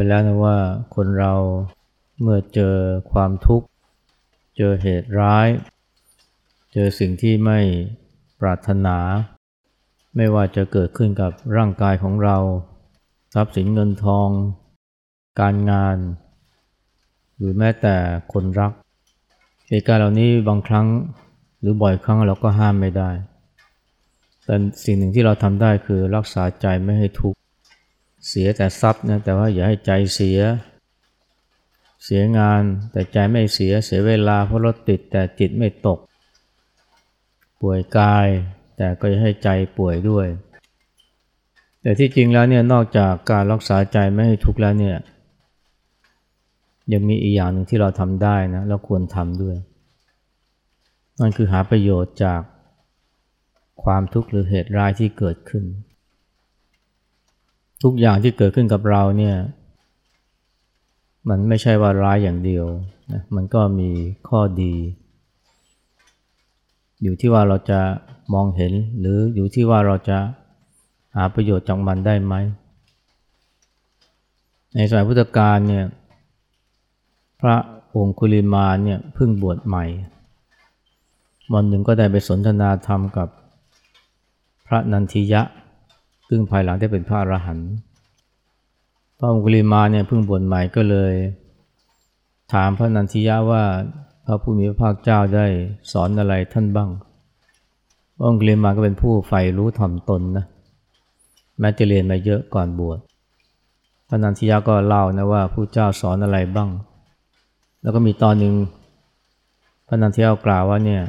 ไปแล้วนะว่าคนเราเมื่อเจอความทุกข์ เจอเหตุร้าย เจอสิ่งที่ไม่ปรารถนา ไม่ว่าจะเกิดขึ้นกับร่างกายของเรา ทรัพย์สินเงินทอง การงาน หรือแม้แต่คนรัก เหตุการณ์เหล่านี้บางครั้งหรือบ่อยครั้งเราก็ห้ามไม่ได้ แต่สิ่งหนึ่งที่เราทำได้คือรักษาใจไม่ให้ทุกข์ เสียแต่ทรัพย์นะแต่ว่าอย่าให้ใจเสีย เสียงานแต่ใจไม่เสียเสียเวลาเพราะรถติดแต่จิตไม่ตก ป่วยกาย แต่ก็อย่าให้ใจป่วยด้วย แต่ที่จริงแล้วเนี่ยนอกจากการรักษาใจไม่ให้ทุกข์แล้วเนี่ยยังมีอีกอย่างหนึ่งที่เราทำได้นะแล้วควรทำด้วย นั่นคือหาประโยชน์จากความทุกข์หรือเหตุร้ายที่เกิดขึ้น ทุกอย่างที่เกิดขึ้นกับเราเนี่ย มันไม่ใช่ว่าร้ายอย่างเดียวนะมันก็มีข้อดี อยู่ที่ว่าเราจะมองเห็นหรืออยู่ที่ว่าเราจะหาประโยชน์จากมันได้ไหม ในสมัยพุทธกาลเนี่ย พระองคุลิมาเนี่ยเพิ่งบวชใหม่วันหนึ่งก็ได้ไปสนทนาธรรมกับพระนันทิยะ ซึ่งภายหลังได้เป็นพระอรหันต์พระองคุลิมาเนี่ยเพิ่งบวชใหม่ก็เลย ถามพระนันทิยะว่าพระผู้มีพระภาคเจ้าได้สอนอะไรท่านบ้าง พระองคุลิมาก็เป็นผู้ใฝ่รู้ถ่อมตนนะแม้จะเรียนมาเยอะก่อนบวชพระนันทิยะก็เล่านะว่าผู้เจ้าสอนอะไรบ้าง แล้วก็มีตอนหนึ่งพระนันทิยะกล่าวว่าเนี่ย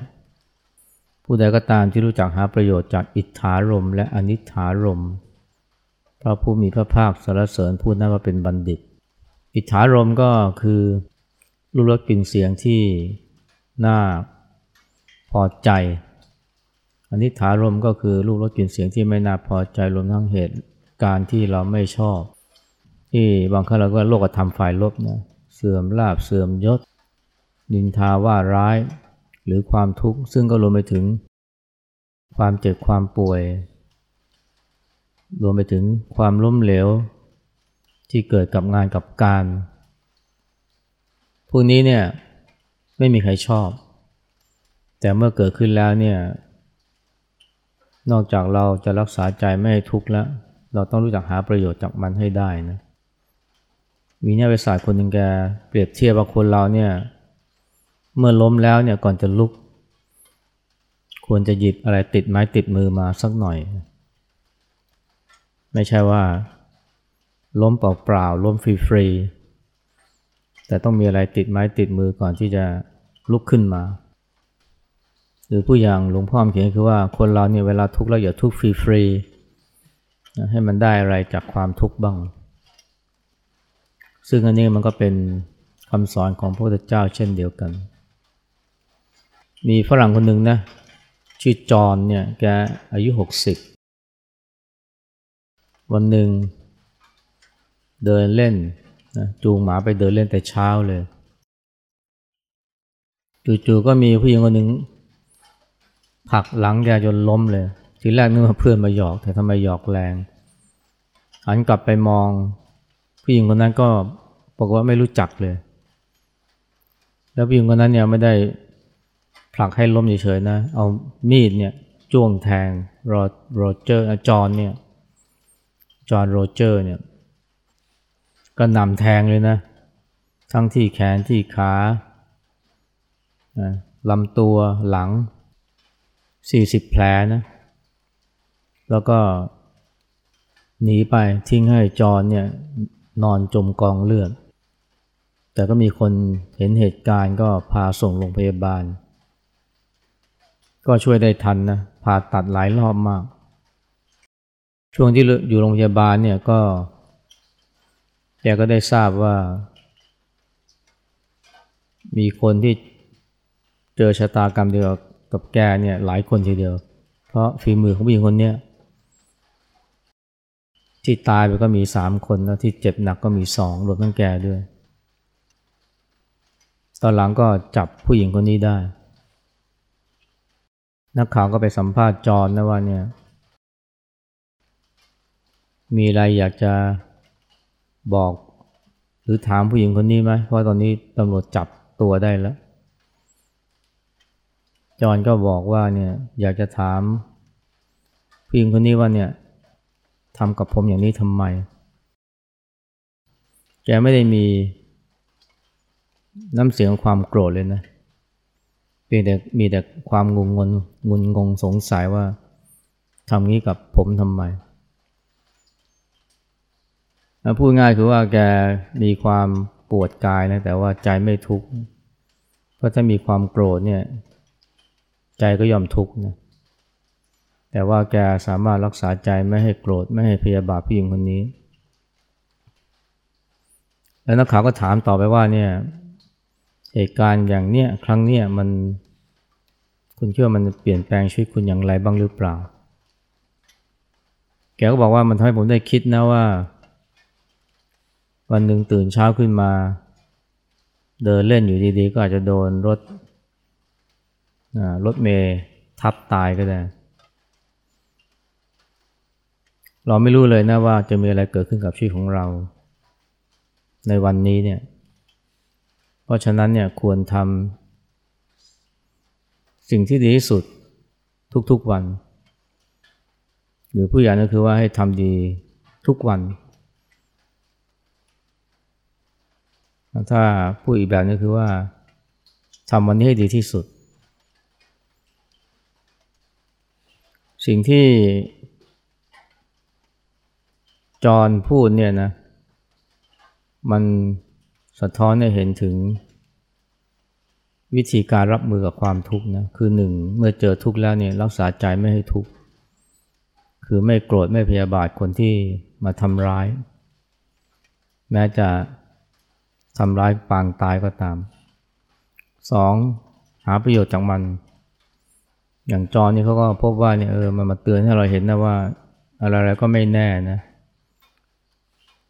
ผู้ใดก็ตามที่รู้จักหาประโยชน์จากอิทธารมและอนิธารมพระผู้มีพระภาคสรรเสริญพูดนั้นว่าเป็นบัณฑิต อิทธารมก็คือรูปรสกลิ่นเสียงที่น่าพอใจอนิธารมก็คือรูปรสกลิ่นเสียงที่ไม่น่าพอใจรวมทั้งเหตุการที่เราไม่ชอบ ที่บางครั้งเราก็โลกธรรมฝ่ายลบนะเสื่อมลาบเสื่อมยศ นินทาว่าร้าย หรือความทุกข์ซึ่งก็รวมไปถึง ความเจ็บความป่วย รวมไปถึงความล้มเหลว ที่เกิดกับงานกับการพวกนี้เนี่ยไม่มีใครชอบ แต่เมื่อเกิดขึ้นแล้วเนี่ยนอกจากเราจะรักษาใจไม่ให้ทุกข์แล้ว เราต้องรู้จักหาประโยชน์จากมันให้ได้นะมีนักวิทยาศาสตร์คนหนึ่งแกเปรียบเทียบว่าคนเราเนี่ย เมื่อล้มแล้วเนี่ยก่อนจะลุก ควรจะหยิบอะไรติดไม้ติดมือมาสักหน่อย ไม่ใช่ว่า ล้มเปล่าๆล้มฟรีๆแต่ต้องมีอะไรติดไม้ติดมือก่อนที่จะลุกขึ้นมา หรือผู้อย่างหลวงพ่อเขียนคือว่าคนเราเนี่ยเวลาทุกข์แล้วอย่าทุกข์ฟรีๆให้มันได้อะไรจากความทุกข์บ้าง ซึ่งอันนี้มันก็เป็นคำสอนของพระพุทธเจ้าเช่นเดียวกัน มีฝรั่งคนหนึ่งนะชื่อจอนเนี่ยแกอายุหกสิบวันหนึ่งเดินเล่นนะจูงหมาไปเดินเล่นแต่เช้าเลยจู่ๆก็มีผู้หญิงคนหนึ่งผลักหลังแกจนล้มเลยทีแรกนึกว่าเพื่อนมาหยอกแต่ทำไมหยอกแรงหันกลับไปมองผู้หญิงคนนั้นก็บอกว่าไม่รู้จักเลย แล้วผู้หญิงคนนั้นเนี่ยไม่ได้ ลักให้ล้มเฉยๆนะ เอามีดเนี่ยจ้วงแทงโรโรเจอร์จอห์นเนี่ยจอห์นโรเจอร์เนี่ยก็นำแทงเลยนะ ทั้งที่แขนที่ขาลำตัวหลัง 40 แผลนะ แล้วก็หนีไปทิ้งให้จอห์นเนี่ยนอนจมกองเลือด แต่ก็มีคนเห็นเหตุการณ์ก็พาส่งโรงพยาบาล ก็ช่วยได้ทันนะผ่าตัดหลายรอบมาก ช่วงที่อยู่โรงพยาบาลเนี่ยก็แกก็ได้ทราบว่า มีคนที่เจอชะตากรรมเดียวกับแกเนี่ยหลายคนทีเดียว เพราะฝีมือของผู้หญิงคนนี้ที่ตายไปก็มีสามคนแล้วที่เจ็บหนักก็มีสองรวมทั้งแกด้วย ตอนหลังก็จับผู้หญิงคนนี้ได้ นักข่าวก็ไปสัมภาษณ์จอนนะว่าเนี่ย มีอะไรอยากจะบอก หรือถามผู้หญิงคนนี้ไหมเพราะตอนนี้ตำรวจจับตัวได้แล้ว จอนก็บอกว่าเนี่ยอยากจะถามผู้หญิงคนนี้ว่าเนี่ยทำกับผมอย่างนี้ทำไม แกไม่ได้มีน้ำเสียงความโกรธเลยนะเพียงแต่มีแต่ความงุนงน งุนงงสงสัยว่าทำงี้กับผมทำไมพูดง่ายคือว่าแกมีความปวดกายนะแต่ว่าใจไม่ทุกข์เพราะถ้ามีความโกรธเนี่ย ใจก็ยอมทุกข์นะแต่ว่าแกสามารถรักษาใจไม่ให้โกรธไม่ให้พยาบาทผู้หญิงคนนี้ แล้วนักข่าวก็ถามต่อไปว่าเนี่ยเหตุการณ์อย่างเนี้ยครั้งเนี้ยมัน คุณเชื่อมันเปลี่ยนแปลงชีวิตคุณอย่างไรบ้างหรือเปล่า แกก็บอกว่ามันทำให้ผมได้คิดนะว่า วันหนึ่งตื่นเช้าขึ้นมา เดินเล่นอยู่ดีๆ ก็อาจจะโดนรถรถเมย์ทับตายก็ได้ เราไม่รู้เลยนะว่าจะมีอะไรเกิดขึ้นกับชีวิตของเรา ในวันนี้เนี่ย เพราะฉะนั้นเนี่ยควรทำ สิ่งที่ดีที่สุดทุกๆวัน หรือผู้ใหญ่ก็คือว่าให้ทำดีทุกวัน ถ้าผู้อีกแบบนึงคือว่าทำวันนี้ให้ดีที่สุด สิ่งที่จอห์นพูดเนี่ยนะ มันสะท้อนให้เห็นถึง วิธีการรับมือกับความทุกข์นะคือหนึ่งเมื่อเจอทุกข์แล้วเนี่ยรักษาใจไม่ให้ทุกข์คือไม่โกรธไม่พยาบาทคนที่มาทำร้าย แม้จะทำร้ายปางตายก็ตามสองหาประโยชน์จากมัน อย่างจอนี่เขาก็พบว่าเนี่ยเออมันมาเตือนให้เราเห็นนะว่า อะไรๆก็ไม่แน่นะ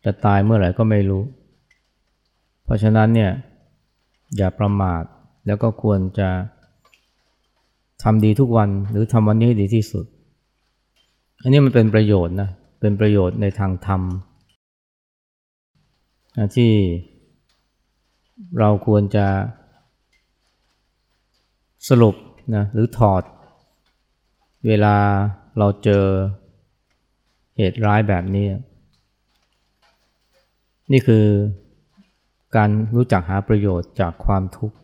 จะตายเมื่อไหร่ก็ไม่รู้ เพราะฉะนั้นเนี่ยอย่าประมาท แล้วก็ควรจะทำดีทุกวันหรือทำวันนี้ให้ดีที่สุด อันนี้มันเป็นประโยชน์นะเป็นประโยชน์ในทางธรรมที่เราควรจะสรุปนะหรือถอด เวลาเราเจอเหตุร้ายแบบนี้ นี่คือการรู้จักหาประโยชน์จากความทุกข์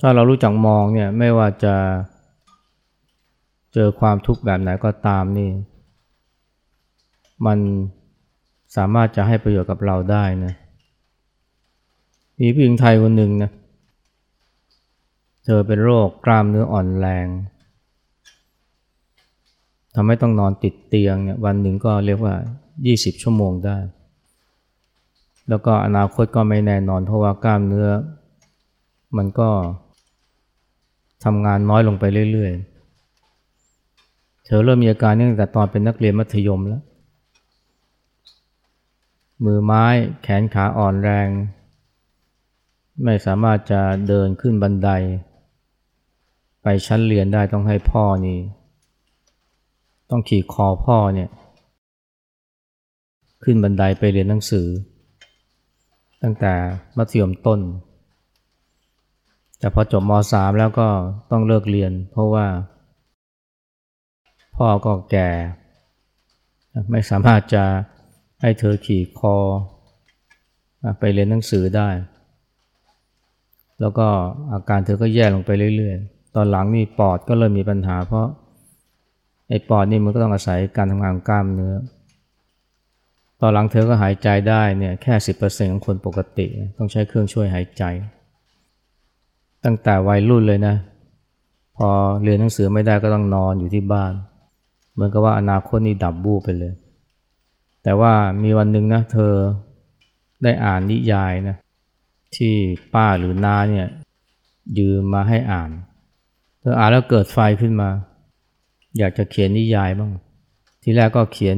ถ้าเรารู้จักมองเนี่ยไม่ว่าจะเจอความทุกข์แบบไหนก็ตามนี่ มันสามารถจะให้ประโยชน์กับเราได้นะมีผู้หญิงไทยคนหนึ่งนะเธอเป็นโรคกล้ามเนื้ออ่อนแรงทำให้ต้องนอนติดเตียงเนี่ยวันหนึ่งก็เรียกว่า 20 ชั่วโมงได้ แล้วก็อนาคตก็ไม่แน่นอนเพราะว่ากล้ามเนื้อ มันก็ ทำงานน้อยลงไปเรื่อยๆ เธอเริ่มมีอาการตั้งแต่ตอนเป็นนักเรียนมัธยมแล้ว มือไม้แขนขาอ่อนแรง ไม่สามารถจะเดินขึ้นบันได ไปชั้นเรียนได้ต้องให้พ่อนี่ ต้องขี่คอพ่อเนี่ย ขึ้นบันไดไปเรียนหนังสือ ตั้งแต่มัธยมต้น แต่พอจบม .3 แล้วก็ต้องเลิกเรียน เพราะว่า พ่อก็แก่ ไม่สามารถจะให้เธอขี่คอ ไปเรียนหนังสือได้ แล้วก็อาการเธอก็แย่ลงไปเรื่อยๆ ตอนหลังนี่ปอดก็เริ่มมีปัญหา เพราะไอ้ปอดนี่มันก็ต้องอาศัยการทำงานกล้ามเนื้อ ตอนหลังเธอก็หายใจได้เนี่ยแค่สิบเปอร์เซ็นของคนปกติ ต้องใช้เครื่องช่วยหายใจ ตั้งแต่วัยรุ่นเลยนะ พอเรียนหนังสือไม่ได้ก็ต้องนอนอยู่ที่บ้าน เหมือนกับว่าอนาคตนี่ดับบูไปเลย แต่ว่ามีวันหนึ่งนะเธอได้อ่านนิยายนะที่ป้าหรือนาเนี่ยยืมมาให้อ่าน เธออ่านแล้วเกิดไฟขึ้นมา อยากจะเขียนนิยายบ้าง ทีแรกก็เขียน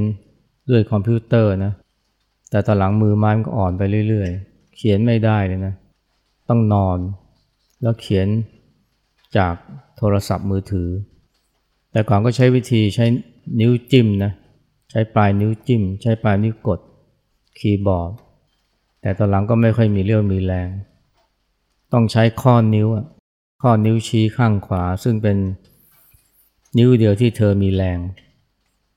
ด้วยคอมพิวเตอร์นะ แต่ตอนหลังมือไม้มันก็อ่อนไปเรื่อยๆ เขียนไม่ได้เลยนะ ต้องนอน แล้วเขียนจากโทรศัพท์มือถือ แต่ก่อนก็ใช้วิธีใช้นิ้วจิ้มนะ ใช้ปลายนิ้วจิ้ม ใช้ปลายนิ้วกดคีย์บอร์ด แต่ตอนหลังก็ไม่ค่อยมีเรี่ยวมีแรง ต้องใช้ข้อนิ้วข้อนิ้วชี้ข้างขวา ซึ่งเป็นนิ้วเดียวที่เธอมีแรง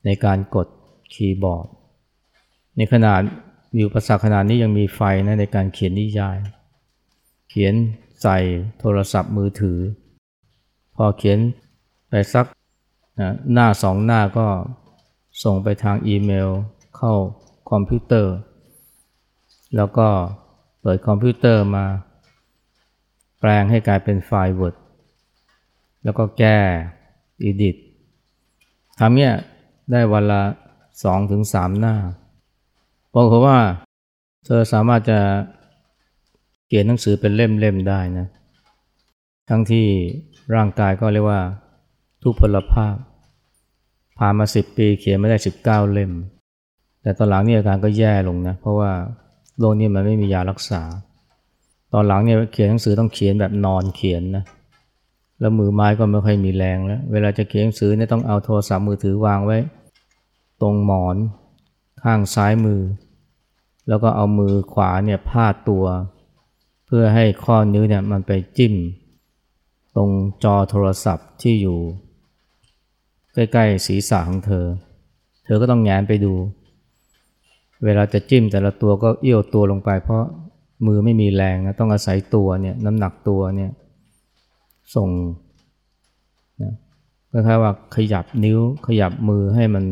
ในการกดคีย์บอร์ด ในขนาดมีอุปสรรคขนาดนี้ยังมีไฟนะในการเขียนนิยาย เขียน ใส่โทรศัพท์มือถือ พอเขียนไปสักหน้าสองหน้าก็ส่งไปทางอีเมล เข้าคอมพิวเตอร์ แล้วก็เปิดคอมพิวเตอร์มา แปลงให้กลายเป็นไฟล์ Word แล้วก็แก้ Edit ทำเนี่ยได้วันละสองถึงสามหน้าบอกว่าเธอสามารถจะ เขียนหนังสือเป็นเล่มๆได้นะ ทั้งที่ร่างกายก็เรียกว่า ทุพพลภาพ ผ่านมาสิบปีเขียนไม่ได้สิบเก้าเล่ม แต่ตอนหลังนี่อาการก็แย่ลงนะ เพราะว่าโรคนี้มันไม่มียารักษา ตอนหลังเนี่ยเขียนหนังสือต้องเขียนแบบนอนเขียนนะ แล้วมือไม้ก็ไม่ค่อยมีแรงแล้ว เวลาจะเขียนหนังสือเนี่ยต้องเอาโทรศัพท์มือถือวางไว้ ตรงหมอนข้างซ้ายมือ แล้วก็เอามือขวาเนี่ยพาดตัว เพื่อให้ข้อนิ้วเนี่ยมันไปจิ้ม ตรงจอโทรศัพท์ที่อยู่ ใกล้ๆศีรษะของเธอ เธอก็ต้องแงนไปดู เวลาจะจิ้มแต่ละตัวก็เอี้ยวตัวลงไป เพราะมือไม่มีแรงนะต้องอาศัยตัวเนี่ยน้ำหนักตัวเนี่ยส่งนะก็ค่ว่าขยับนิ้วขยับมือให้มัน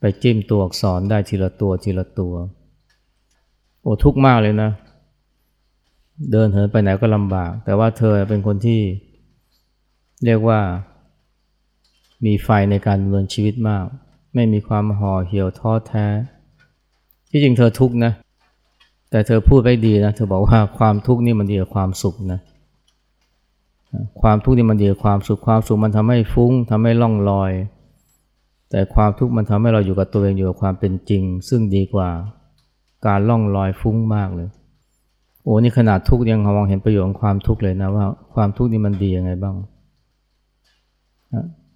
ไปจิ้มตัวอักษรได้ทีละตัวทีละตัว โอ้ทุกข์มากเลยนะ เดินเหินไปไหนก็ลำบาก แต่ว่าเธอเป็นคนที่เรียกว่ามีไฟในการดำเนินชีวิตมาก ไม่มีความห่อเหี่ยวท้อแท้ ที่จริงเธอทุกข์นะ แต่เธอพูดไปดีนะ เธอบอกว่าความทุกข์นี่มันดีกว่าความสุขนะ ความทุกข์นี่มันดีกว่าความสุข ความสุขมันทำให้ฟุ้งทำให้ล่องลอย แต่ความทุกข์มันทำให้เราอยู่กับตัวเองอยู่กับความเป็นจริง ซึ่งดีกว่าการล่องลอยฟุ้งมากเลย โอ้นี่ขนาดทุกข์ยังมองเห็นประโยชน์ของความทุกข์เลยนะว่าความทุกข์นี่มันดียังไงบ้าง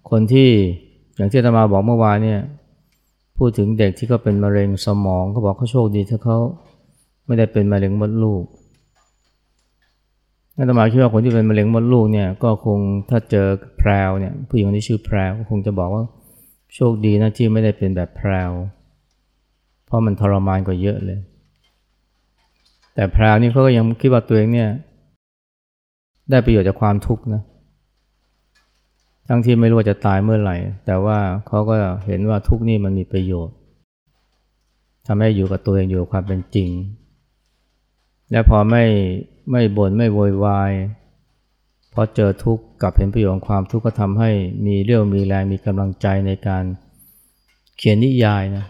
คนที่อย่างที่ธรรมาบอกเมื่อวานเนี่ยพูดถึงเด็กที่เขาเป็นมะเร็งสมองเขาบอกเขาโชคดีที่เขาไม่ได้เป็นมะเร็งมดลูกอาตมาคิดว่าคนที่เป็นมะเร็งมดลูกเนี่ยก็คงถ้าเจอแพรวเนี่ยผู้หญิงคนนี้ชื่อแพรวก็คงจะบอกว่าโชคดีนะที่ไม่ได้เป็นแบบแพรวเพราะมันทรมานกว่าเยอะเลย แต่แพรวนี่เขาก็ยังคิดว่าตัวเองเนี่ย ได้ประโยชน์จากความทุกข์นะ ทั้งที่ไม่รู้ว่าจะตายเมื่อไหร่ แต่ว่าเขาก็เห็นว่าทุกข์นี่มันมีประโยชน์ทำให้อยู่กับตัวเองอยู่กับความเป็นจริง และพอไม่ไม่บน่นไม่โวยวายพอเจอทุกข์กับเห็นประโยชน์ของความทุกข์ก็ทำให้มีเรี่ยวมีแรงมีกำลังใจในการเขียนนิยายนะ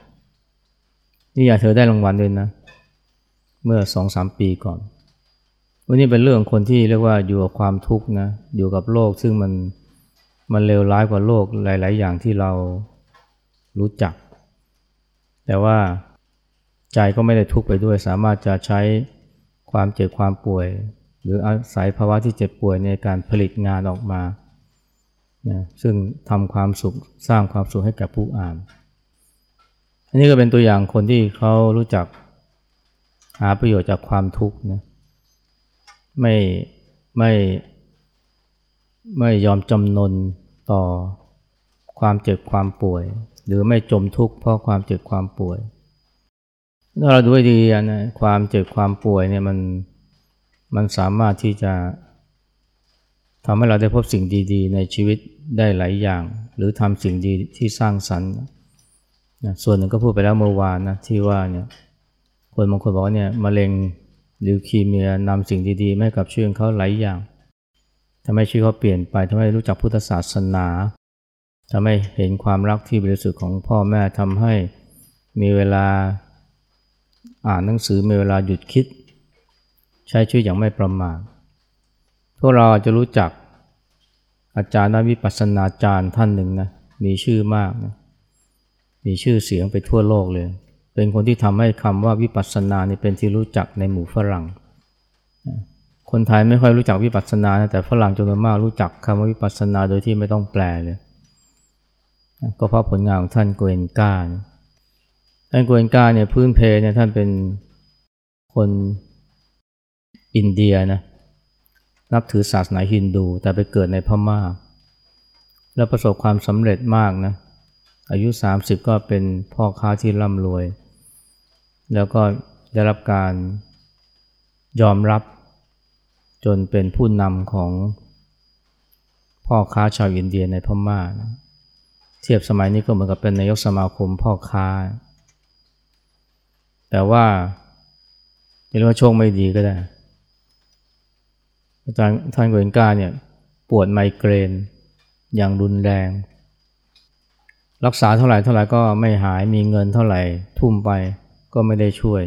นิยายเธอได้รางวัลด้วยนะ เมื่อสองสามปีก่อนวันนี้เป็นเรื่องคนที่เรียกว่าอยู่กับความทุกข์นะอยู่กับโลกซึ่งมันมันเลวร้ายกว่าโลกหลาย ๆ อย่างที่เรารู้จัก แต่ว่าใจก็ไม่ได้ทุกข์ไปด้วย สามารถจะใช้ความเจ็บความป่วย หรืออาศัยภาวะที่เจ็บป่วยในการผลิตงานออกมาซึ่งทำความสุขสร้างความสุขให้กับผู้อ่าน อันนี้ก็เป็นตัวอย่างคนที่เขารู้จัก หาประโยชน์จากความทุกข์นะไม่ไม่ไม่ยอมจำนนต่อความเจ็บความป่วย หรือไม่จมทุกข์เพราะความเจ็บความป่วย ถ้าเราดูดีนะความเจ็บความป่วยเนี่ยมันมันสามารถที่จะทำให้เราได้พบสิ่งดีๆ ในชีวิตได้หลายอย่าง หรือทำสิ่งดีที่สร้างสรรค์นะส่วนหนึ่งก็พูดไปแล้วเมื่อวานนะที่ว่าเนี่ย คนบางคนบอกว่าเนี่ยมะเร็งหรือคีเมียนำสิ่งดีๆให้กับชีวิตเขาหลายอย่างทำให้ชีวิตเขาเปลี่ยนไปทำให้รู้จักพุทธศาสนาทำให้เห็นความรักที่บริสุทธิ์ของพ่อแม่ทำให้มีเวลาอ่านหนังสือมีเวลาหยุดคิด ใช้ชีวิตอย่างไม่ประมาทพวกเราจะรู้จักอาจารย์นักวิปัสสนาจารย์ท่านหนึ่งนะมีชื่อมากนะมีชื่อเสียงไปทั่วโลกเลย เป็นคนที่ทำให้คำว่าวิปัสสนานี่เป็นที่รู้จักในหมู่ฝรั่ง คนไทยไม่ค่อยรู้จักวิปัสสนาแต่ฝรั่งจำนวนมากรู้จักคำว่าวิปัสสนาโดยที่ไม่ต้องแปลเลย ก็เพราะผลงานของท่านโกเอนกาท่านกวนกาเนี่ยพื้นเพเนี่ยท่านเป็นคนอินเดียนะนับถือศาสนาฮินดู แต่ไปเกิดในพมา่า แล้วประสบความสำเร็จมากนะอายุ 30 ก็เป็นพ่อค้าที่ร่ำรวย แล้วก็ได้รับการยอมรับจนเป็นผู้นำของพ่อค้าชาวอินเดียในพม่านะเทียบสมัยนี้ก็เหมือนกับเป็นนายกสมาคมพ่อค้า แต่ว่าเรียกว่าโชคไม่ดีก็ได้ อาจารย์ท่านเกวนกาเนี่ยปวดไมเกรนอย่างรุนแรง รักษาเท่าไหร่เท่าไหร่ก็ไม่หายมีเงินเท่าไหร่ทุ่มไป ก็ไม่ได้ช่วย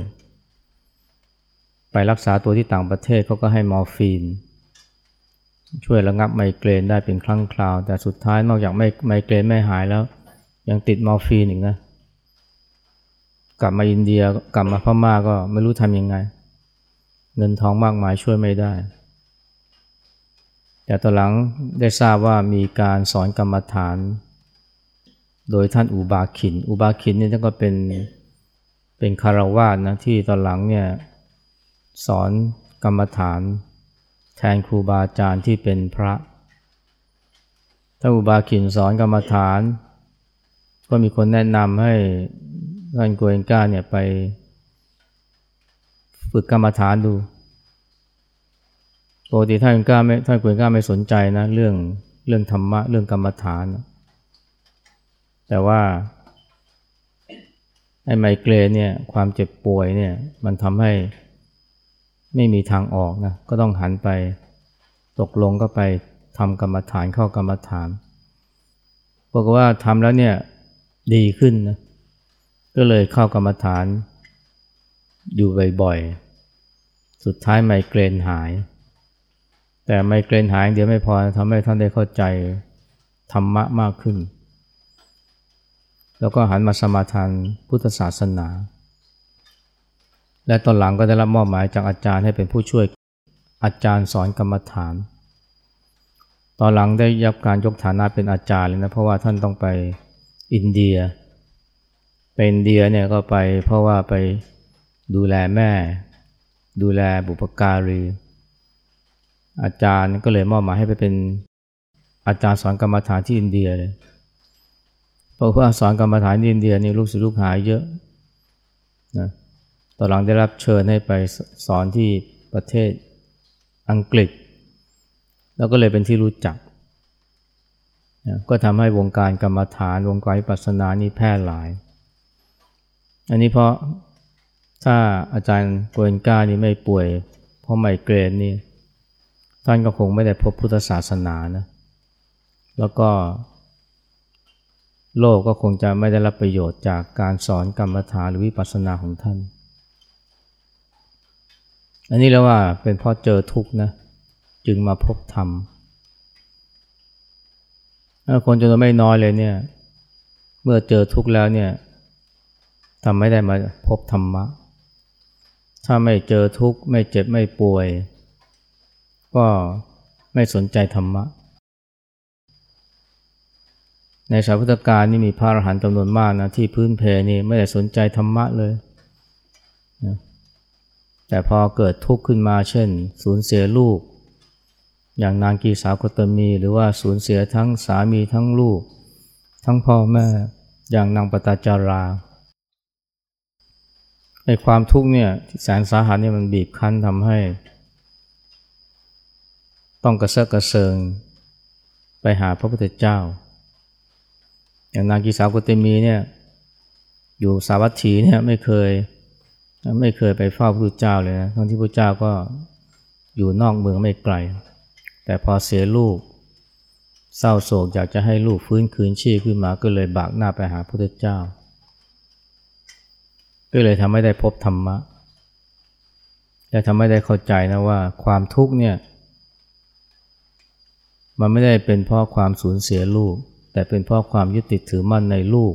ไปรักษาตัวที่ต่างประเทศเขาก็ให้มอร์ฟีน ช่วยระงับไมเกรนได้เป็นครั้งคราว แต่สุดท้ายนอกจากไม่ไมเกรนไม่หายแล้ว ยังติดมอร์ฟีนอีกนะ กลับมาอินเดียกลับมาพม่าก็ไม่รู้ทำยังไง เงินทองมากมายช่วยไม่ได้ แต่ตอนหลังได้ทราบว่ามีการสอนกรรมฐาน โดยท่านอุบาขิน อุบาขินนี่ท่านก็เป็น เป็นฆราวาสนะที่ตอนหลังเนี่ยสอนกรรมฐาน แทนครูบาอาจารย์ที่เป็นพระถ้าอุบาขินสอนกรรมฐาน ก็มีคนแนะนำให้ท่านโกเอนก้าเนี่ยไปฝึกกรรมฐานดูปกติท่านกล้าไม่ท่านควรกล้าไม่สนใจนะ เรื่องเรื่องธรรมะ เรื่องกรรมฐาน แต่ว่า ไอ้ไมเกรนเนี่ยความเจ็บป่วยเนี่ยมันทำให้ไม่มีทางออกนะก็ต้องหันไปตกลงก็ไปทำกรรมฐานเข้ากรรมฐานบอกว่าทำแล้วเนี่ยดีขึ้นนะก็เลยเข้ากรรมฐานอยู่บ่อยๆ สุดท้ายไมเกรนหาย แต่ไมเกรนหายเดียวไม่พอทำให้ท่านได้เข้าใจธรรมะมากขึ้น แล้วก็หันมาสมาทานพุทธศาสนา และตอนหลังก็ได้รับมอบหมายจากอาจารย์ให้เป็นผู้ช่วยอาจารย์สอนกรรมฐาน ตอนหลังได้ยับการยกฐานะเป็นอาจารย์เลยนะเพราะว่าท่านต้องไปอินเดีย ไปอินเดียเนี่ยก็ไปเพราะว่าไปดูแลแม่ ดูแลบุปการี อาจารย์ก็เลยมอบหมายให้ไปเป็นอาจารย์สอนกรรมฐานที่อินเดียเลย เพราะว่าสอนกรรมฐานอินเดียนี่ลูกศิษย์ลูกหายเยอะนะต่อหลังได้รับเชิญให้ไปสอนที่ประเทศอังกฤษ แล้วก็เลยเป็นที่รู้จักนะก็ทำให้วงการกรรมฐานวงการปัสนานี่แพร่หลาย อันนี้เพราะถ้าอาจารย์โกเอนกานี่ไม่ป่วย เพราะไมเกรนนี่ท่านก็คงไม่ได้พบพุทธศาสนานะแล้วก็ โลกก็คงจะไม่ได้รับประโยชน์จากการสอนกรรมฐานหรือวิปัสสนาของท่าน อันนี้แล้วว่าเป็นเพราะเจอทุกข์นะจึงมาพบธรรมคนจำนวนไม่น้อยเลยเนี่ย เมื่อเจอทุกข์แล้วเนี่ยทำไม่ได้มาพบธรรมะ ถ้าไม่เจอทุกข์ไม่เจ็บไม่ป่วย ก็ไม่สนใจธรรมะ ในสายพุทธกาลนี่มีพระอรหันต์จำนวนมากนะที่พื้นเพนี่ไม่ได้สนใจธรรมะเลยนะแต่พอเกิดทุกข์ขึ้นมาเช่น สูญเสียลูก อย่างนางกีสาวกตมี หรือว่าสูญเสียทั้งสามีทั้งลูก ทั้งพ่อแม่อย่างนางปตาจาราในความทุกข์เนี่ยแสนสาหัสเนี่ยมันบีบคั้นทำให้ ต้องกระเซาะกระเซิง ไปหาพระพุทธเจ้า อย่างนางกีสาวกุติมีเนี่ยอยู่สาวัตถีเนี่ยไม่เคยไม่เคยไปเฝ้าพระพุทธเจ้าเลยนะทั้งที่พระเจ้าก็อยู่นอกเมืองไม่ไกล แต่พอเสียลูกเศร้าโศกอยากจะให้ลูกฟื้นคืนชีพขึ้นมาก็เลยบากหน้าไปหาพระพุทธเจ้า ก็เลยทำให้ได้พบธรรมะ และทำให้ได้เข้าใจนะว่าความทุกข์เนี่ยมันไม่ได้เป็นเพราะความสูญเสียลูก แต่เป็นเพราะความยึดติดถือมั่นในลูก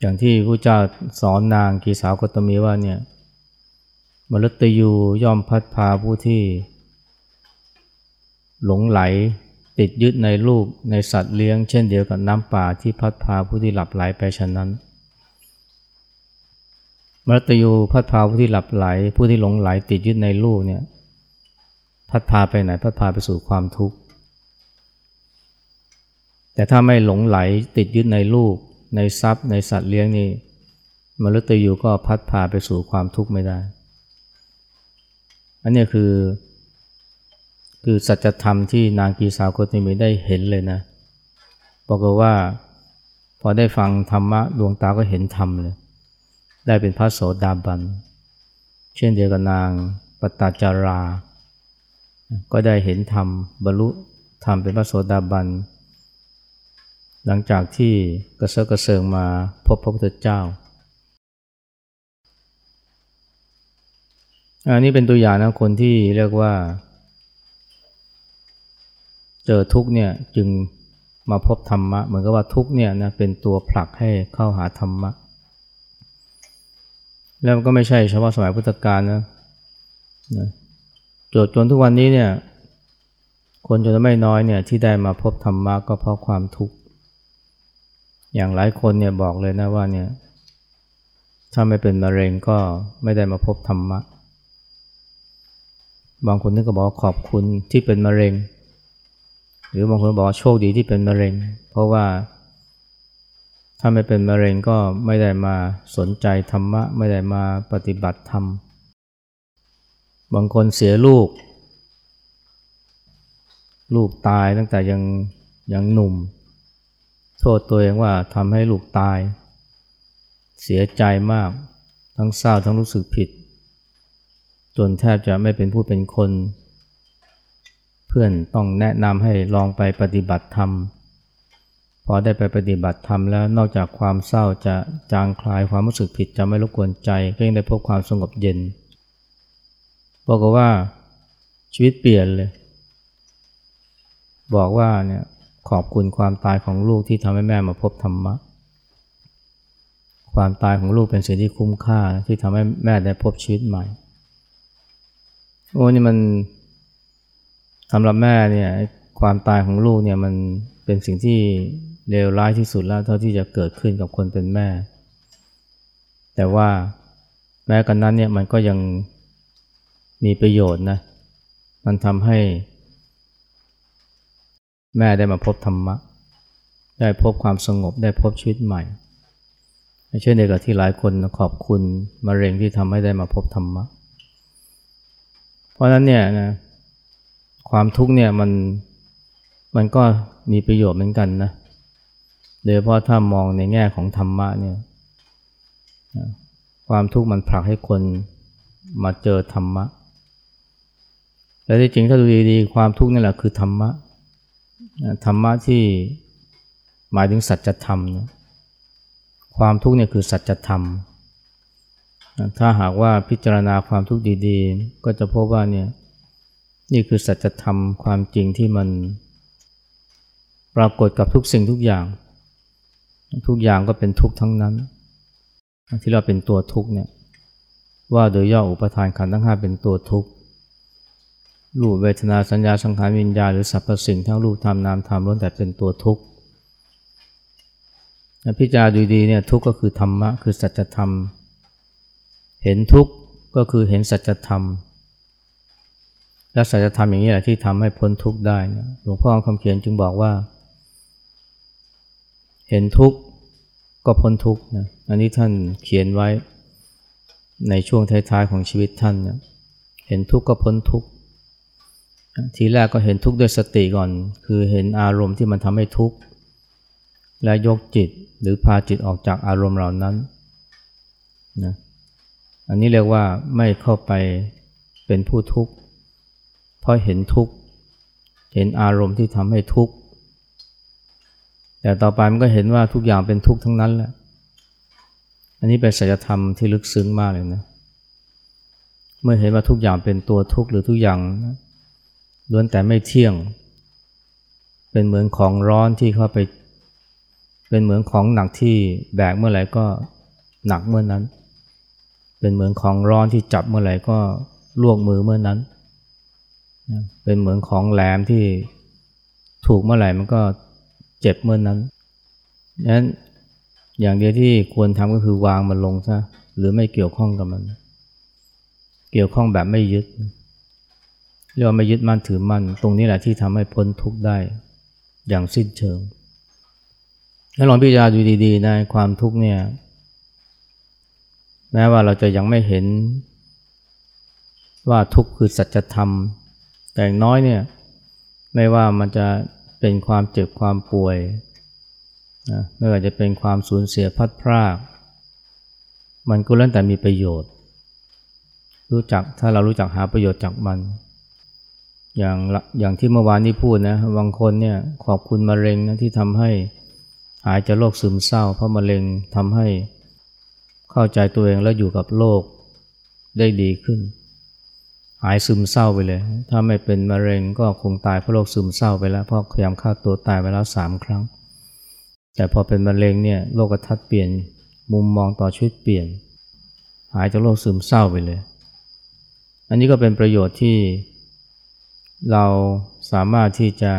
อย่างที่พระเจ้าสอนนางกีสาวกตมีว่าเนี่ยมรตยูย่อมพัดพาผู้ที่ หลงไหลติดยึดในลูกในสัตว์เลี้ยง เช่นเดียวกับน้ำป่าที่พัดพาผู้ที่หลับไหลไปฉะนั้นมรตยูพัดพาผู้ที่หลับไหล ผู้ที่หลงไหลติดยึดในลูกเนี่ยพัดพาไปไหนพัดพาไปสู่ความทุกข์ แต่ถ้าไม่หลงไหลติดยึดในลูก ในทรัพย์ ในสัตว์เลี้ยงนี่มรตยูก็พัดพาไปสู่ความทุกข์ไม่ได้ อันนี้คือ คือสัจธรรมที่นางกีสาวโคติมีได้เห็นเลยนะบอกว่าพอได้ฟังธรรมะดวงตาก็เห็นธรรมเลย ได้เป็นพระโสดาบัน เช่นเดียวกับนางปตจารา ก็ได้เห็นธรรมบรรลุธรรมเป็นพระโสดาบัน หลังจากที่กระเซาะกระเซิงมาพบพระพุทธเจ้า อันนี้เป็นตัวอย่างนะคนที่เรียกว่า เจอทุกเนี่ยจึงมาพบธรรมะ เหมือนกับว่าทุกเนี่ยนะเป็นตัวผลักให้เข้าหาธรรมะ แล้วมันก็ไม่ใช่เฉพาะสมัยพุทธกาลนะนะโจทย์จนทุกวันนี้เนี่ยคนจนไม่น้อยเนี่ยที่ได้มาพบธรรมะก็เพราะความทุกข์ อย่างหลายคนเนี่ยบอกเลยนะว่าเนี่ย ถ้าไม่เป็นมะเร็งก็ไม่ได้มาพบธรรมะ บางคนนึกก็บอกขอบคุณที่เป็นมะเร็ง หรือบางคนบอกโชคดีที่เป็นมะเร็ง เพราะว่า ถ้าไม่เป็นมะเร็งก็ไม่ได้มาสนใจธรรมะ ไม่ได้มาปฏิบัติธรรม บางคนเสียลูก ลูกตายตั้งแต่ยังยังหนุ่ม โทษตัวเองว่าทำให้ลูกตาย เสียใจมาก ทั้งเศร้าทั้งรู้สึกผิด จนแทบจะไม่เป็นผู้เป็นคน เพื่อนต้องแนะนำให้ลองไปปฏิบัติธรรม พอได้ไปปฏิบัติธรรมแล้วนอกจากความเศร้าจะจางคลายความรู้สึกผิดจะไม่รบกวนใจ ก็ยังได้พบความสงบเย็น บอกว่าชีวิตเปลี่ยนเลย บอกว่าเนี่ย ขอบคุณความตายของลูกที่ทำให้แม่มาพบธรรมะ ความตายของลูกเป็นสิ่งที่คุ้มค่าที่ทำให้แม่ได้พบชีวิตใหม่ โอ้นี่มันสำหรับแม่เนี่ยความตายของลูกเนี่ยมันเป็นสิ่งที่เลวร้ายที่สุดแล้วเท่าที่จะเกิดขึ้นกับคนเป็นแม่ แต่ว่าแม้กันนั้นเนี่ยมันก็ยังมีประโยชน์นะ มันทำให้ แม่ได้มาพบธรรมะ ได้พบความสงบได้พบชีวิตใหม่เช่นเดียวกับที่หลายคนขอบคุณมะเร็งที่ทำให้ได้มาพบธรรมะ เพราะฉะนั้นเนี่ยนะความทุกข์เนี่ยมันมันก็มีประโยชน์เหมือนกันนะโดยเฉพาะถ้ามองในแง่ของธรรมะเนี่ยความทุกข์มันผลักให้คนมาเจอธรรมะ และที่จริงถ้าดูดีๆความทุกข์นี่แหละคือธรรมะ ธรรมะที่หมายถึงสัจธรรมนะความทุกข์เนี่ยคือสัจธรรม ถ้าหากว่าพิจารณาความทุกข์ดีๆ ก็จะพบว่าเนี่ยนี่คือสัจธรรมความจริงที่มันปรากฏกับทุกสิ่งทุกอย่าง ทุกอย่างก็เป็นทุกข์ทั้งนั้น ที่เราเป็นตัวทุกข์เนี่ยว่าโดยย่ออุปทานขันธ์ทั้งห้าเป็นตัวทุกข์ รูปเวทนาสัญญาสังขารวิญญาณหรือสรรพสิ่งทั้งรูปธรรมนามธรรมล้วนแต่เป็นตัวทุกข์พิจารณาดูดีเนี่ยทุกข์ก็คือธรรมะคือสัจธรรม เห็นทุกข์ก็คือเห็นสัจธรรม และสัจธรรมอย่างนี้แหละที่ทำให้พ้นทุกข์ได้หลวงพ่อคำเขียนจึงบอกว่า เห็นทุกข์ก็พ้นทุกข์นะอันนี้ท่านเขียนไว้ในช่วงท้ายๆของชีวิตท่านเนเห็นทุกข์ก็พ้นทุกข์ ทีแรกก็เห็นทุกข์ด้วยสติก่อน คือเห็นอารมณ์ที่มันทำให้ทุกข์และยกจิตหรือพาจิตออกจากอารมณ์เหล่านั้นนะอันนี้เรียกว่าไม่เข้าไปเป็นผู้ทุกข์เพราะเห็นทุกข์เห็นอารมณ์ที่ทำให้ทุกข์แต่ต่อไปมันก็เห็นว่าทุกอย่างเป็นทุกข์ทั้งนั้นแหละอันนี้เป็นสัจธรรมที่ลึกซึ้งมากเลยนะเมื่อเห็นว่าทุกอย่างเป็นตัวทุกข์หรือทุกอย่าง ล้วนแต่ไม่เที่ยง เป็นเหมือนของร้อนที่เข้าไป เป็นเหมือนของหนักที่แบกเมื่อไหร่ก็หนักเมื่อนั้น เป็นเหมือนของร้อนที่จับเมื่อไหร่ก็ลวกมือเมื่อนั้น เป็นเหมือนของแหลมที่ถูกเมื่อไหร่มันก็เจ็บเมื่อนั้นนั้นอย่างเดียวที่ควรทำก็คือวางมันลงซะหรือไม่เกี่ยวข้องกับมัน เกี่ยวข้องแบบไม่ยึด เรียกว่าไม่ยึดมั่นถือมั่น ตรงนี้แหละที่ทำให้พ้นทุกข์ได้อย่างสิ้นเชิง แล้วลองพิจารณาดูดีๆนะความทุกข์เนี่ยแม้ว่าเราจะยังไม่เห็นว่าทุกข์คือสัจธรรม แต่อย่างน้อยเนี่ยไม่ว่ามันจะเป็นความเจ็บความป่วยนะไม่ว่าจะเป็นความสูญเสียพัดพราก มันก็เล่นแต่มีประโยชน์ รู้จักถ้าเรารู้จักหาประโยชน์จากมัน อย่างอย่างที่เมื่อวานนี้พูดนะบางคนเนี่ยขอบคุณมะเร็งนะที่ทำให้หายจากโรคซึมเศร้า เพราะมะเร็งทำให้เข้าใจตัวเองแล้วอยู่กับโลกได้ดีขึ้น หายซึมเศร้าไปเลย ถ้าไม่เป็นมะเร็งก็คงตายเพราะโรคซึมเศร้าไปแล้วเพราะพยายามฆ่าตัวตายไปแล้วสามครั้ง แต่พอเป็นมะเร็งเนี่ยโลกทัศน์เปลี่ยนมุมมองต่อชีวิตเปลี่ยน หายจากโรคซึมเศร้าไปเลย อันนี้ก็เป็นประโยชน์ที่ เราสามารถที่จะ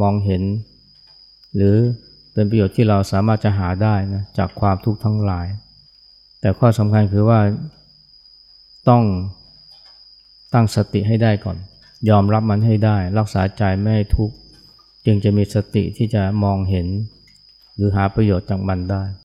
มองเห็น หรือเป็นประโยชน์ที่เราสามารถจะหาได้นะจากความทุกข์ทั้งหลาย แต่ข้อสำคัญคือว่าต้องตั้งสติให้ได้ก่อน ยอมรับมันให้ได้ รักษาใจไม่ให้ทุกข์จึงจะมีสติที่จะมองเห็น หรือหาประโยชน์จากมันได้